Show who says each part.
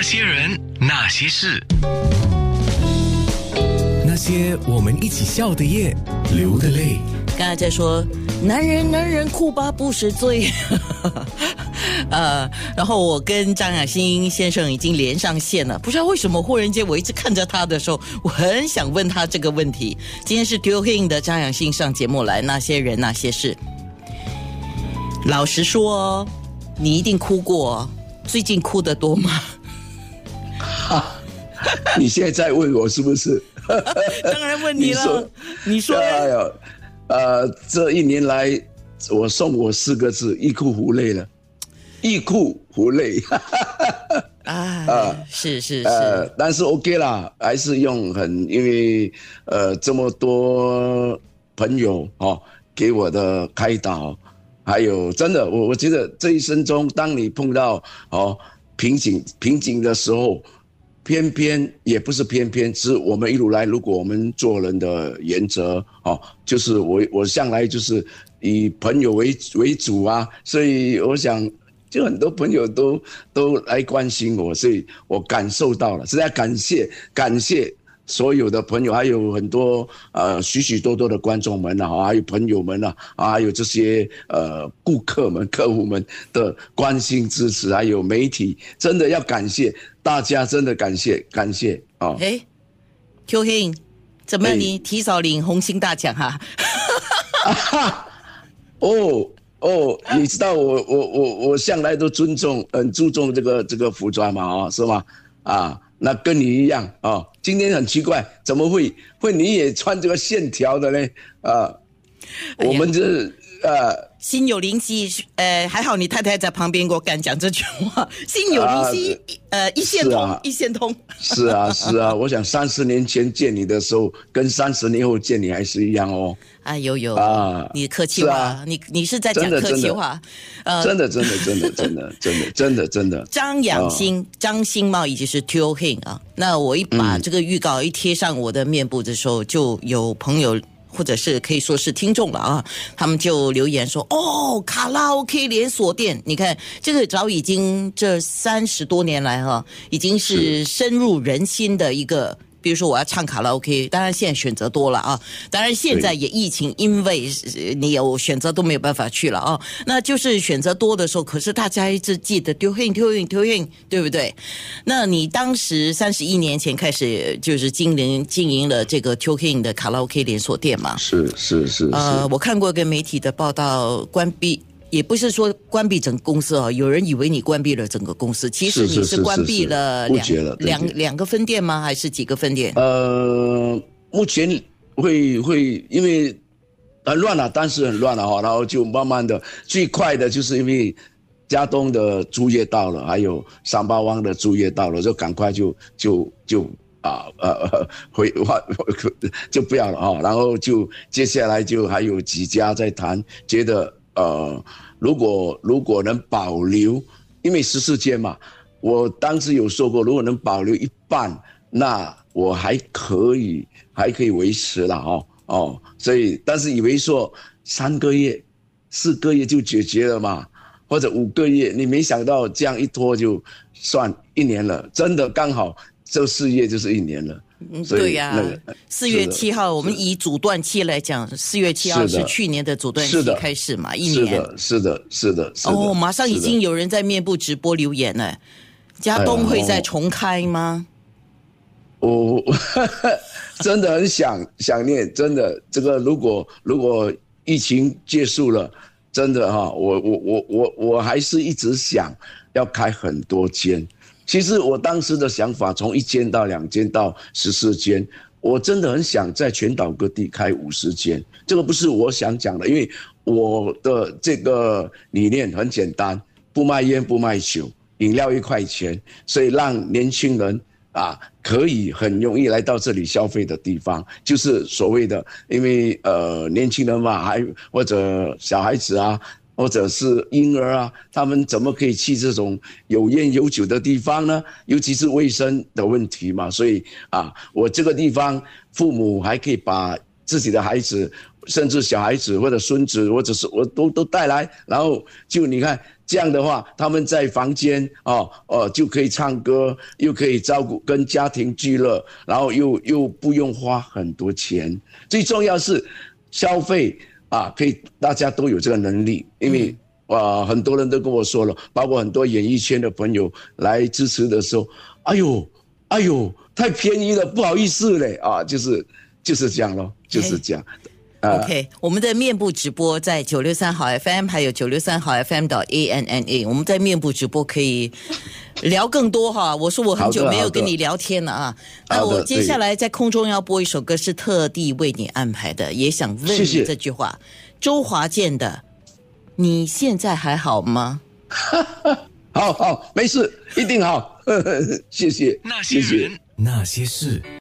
Speaker 1: 那些人，那些事，
Speaker 2: 那些我们一起笑的夜，流的泪。
Speaker 3: 刚才在说，男人男人哭吧不是罪。呃，然后我跟张雅欣先生已经连上线了，不知道为什么忽然间我一直看着他的时候，我很想问他这个问题。今天是 d u Hing 的张雅欣上节目来，那些人那些事。老实说，你一定哭过，最近哭的多吗？
Speaker 4: 哈，你现在在问我是不是？
Speaker 3: 当然问你了。你说，哎呀，
Speaker 4: 呃，这一年来，我送我四个字：欲哭无泪了。欲哭无泪。
Speaker 3: 啊，是是是。呃，
Speaker 4: 但是 OK 啦，还是用很，因为呃，这么多朋友哦给我的开导。还有，真的，我我觉得这一生中，当你碰到哦瓶颈瓶颈的时候，偏偏也不是偏偏，是我们一路来，如果我们做人的原则哦，就是我我向来就是以朋友为为主啊，所以我想，就很多朋友都都来关心我，所以我感受到了，实在感谢感谢。所有的朋友，还有很多呃许许多多的观众们呐，还有朋友们呐，啊，还有这些呃顾客们、客户们的关心支持，还有媒体，真的要感谢大家，真的感谢感谢啊！
Speaker 3: 哎，Q King，怎么你提早领红星大奖哈？
Speaker 4: 哦哦，你知道我我我我向来都尊重很注重这个这个服装嘛，啊，是吗？啊。那跟你一样啊，今天很奇怪，怎么会会你也穿这个线条的呢？啊，我们这呃，
Speaker 3: 心有灵犀，呃，还好你太太在旁边给我敢讲这句话，心有灵犀，呃，一线通，一线通。
Speaker 4: 是啊，是啊，我想三十年前见你的时候，跟三十年后见你还是一样哦。
Speaker 3: 啊，有有啊，你客气话，你你是在讲客气话，
Speaker 4: 呃，真的真的真的真的真的真的真的。
Speaker 3: 张养新、张新茂以及是 Teo Hing 啊，那我一把这个预告一贴上我的面部的时候，就有朋友或者是可以说是听众了啊，他们就留言说：“哦，卡拉 OK 连锁店，你看这个早已经这三十多年来哈，已经是深入人心的一个。”比如说我要唱卡拉 OK，当然现在选择多了啊。当然现在也疫情，因为你有选择都没有办法去了啊。那就是选择多的时候，可是大家一直记得丢运丢运丢运，对不对？那你当时三十一年前开始就是经营经营了这个 t k i n 的卡拉 OK 连锁店嘛？
Speaker 4: 是是是。呃，
Speaker 3: 我看过一个媒体的报道，关闭。也不是说关闭整个公司啊，有人以为你关闭了整个公司，其实你是关闭了两两两个分店吗？还是几个分店？
Speaker 4: 呃，目前会会因为很乱了，当时很乱了哈，然后就慢慢的，最快的就是因为嘉东的租约到了，还有三八湾的租约到了，就赶快就就就啊呃 回换就不要了啊，然后就接下来就还有几家在谈，觉得。呃，如果如果能保留，因为十四间嘛，我当时有说过，如果能保留一半，那我还可以还可以维持了哦哦，所以但是以为说三个月、四个月就解决了嘛，或者五个月，你没想到这样一拖就算一年了，真的刚好这四月就是一年了。
Speaker 3: 嗯，对呀，四月七号，我们以阻断期来讲，四月七号是去年的阻断期开始嘛，一年，
Speaker 4: 是的，是的，是的，哦，
Speaker 3: 马上已经有人在面部直播留言了，家东会再重开吗？
Speaker 4: 我 真的很想想念，真的，这个如果如果疫情结束了，真的哈，我我我我我还是一直想要开很多间。其实我当时的想法，从一间到两间到十四间，我真的很想在全岛各地开五十间。这个不是我想讲的，因为我的这个理念很简单：不卖烟，不卖酒，饮料一块钱，所以让年轻人啊可以很容易来到这里消费的地方，就是所谓的，因为呃年轻人嘛，还或者小孩子啊。或者是婴儿啊，他们怎么可以去这种有烟有酒的地方呢？尤其是卫生的问题嘛。所以啊，我这个地方父母还可以把自己的孩子甚至小孩子或者孙子或者是我都都带来，然后就你看这样的话，他们在房间哦哦就可以唱歌，又可以照顾跟家庭聚乐，然后又又不用花很多钱，最重要是消费啊，可以大家都有这个能力，因为。哇，很多人都跟我说了，包括很多演艺圈的朋友来支持的时候，哎呦，哎呦，太便宜了，不好意思嘞啊，就是就是这样咯，就是这样。
Speaker 3: OK，我们的面部直播在九六三好 FM，还有九六三好 FM 的 A N N A，我们在面部直播可以聊更多哈。我说我很久没有跟你聊天了啊，那我接下来在空中要播一首歌，是特地为你安排的，也想问你这句话：周华健的“你现在还好吗？”
Speaker 4: 好好，没事，一定好，谢谢，
Speaker 1: 那些人，
Speaker 2: 那些事。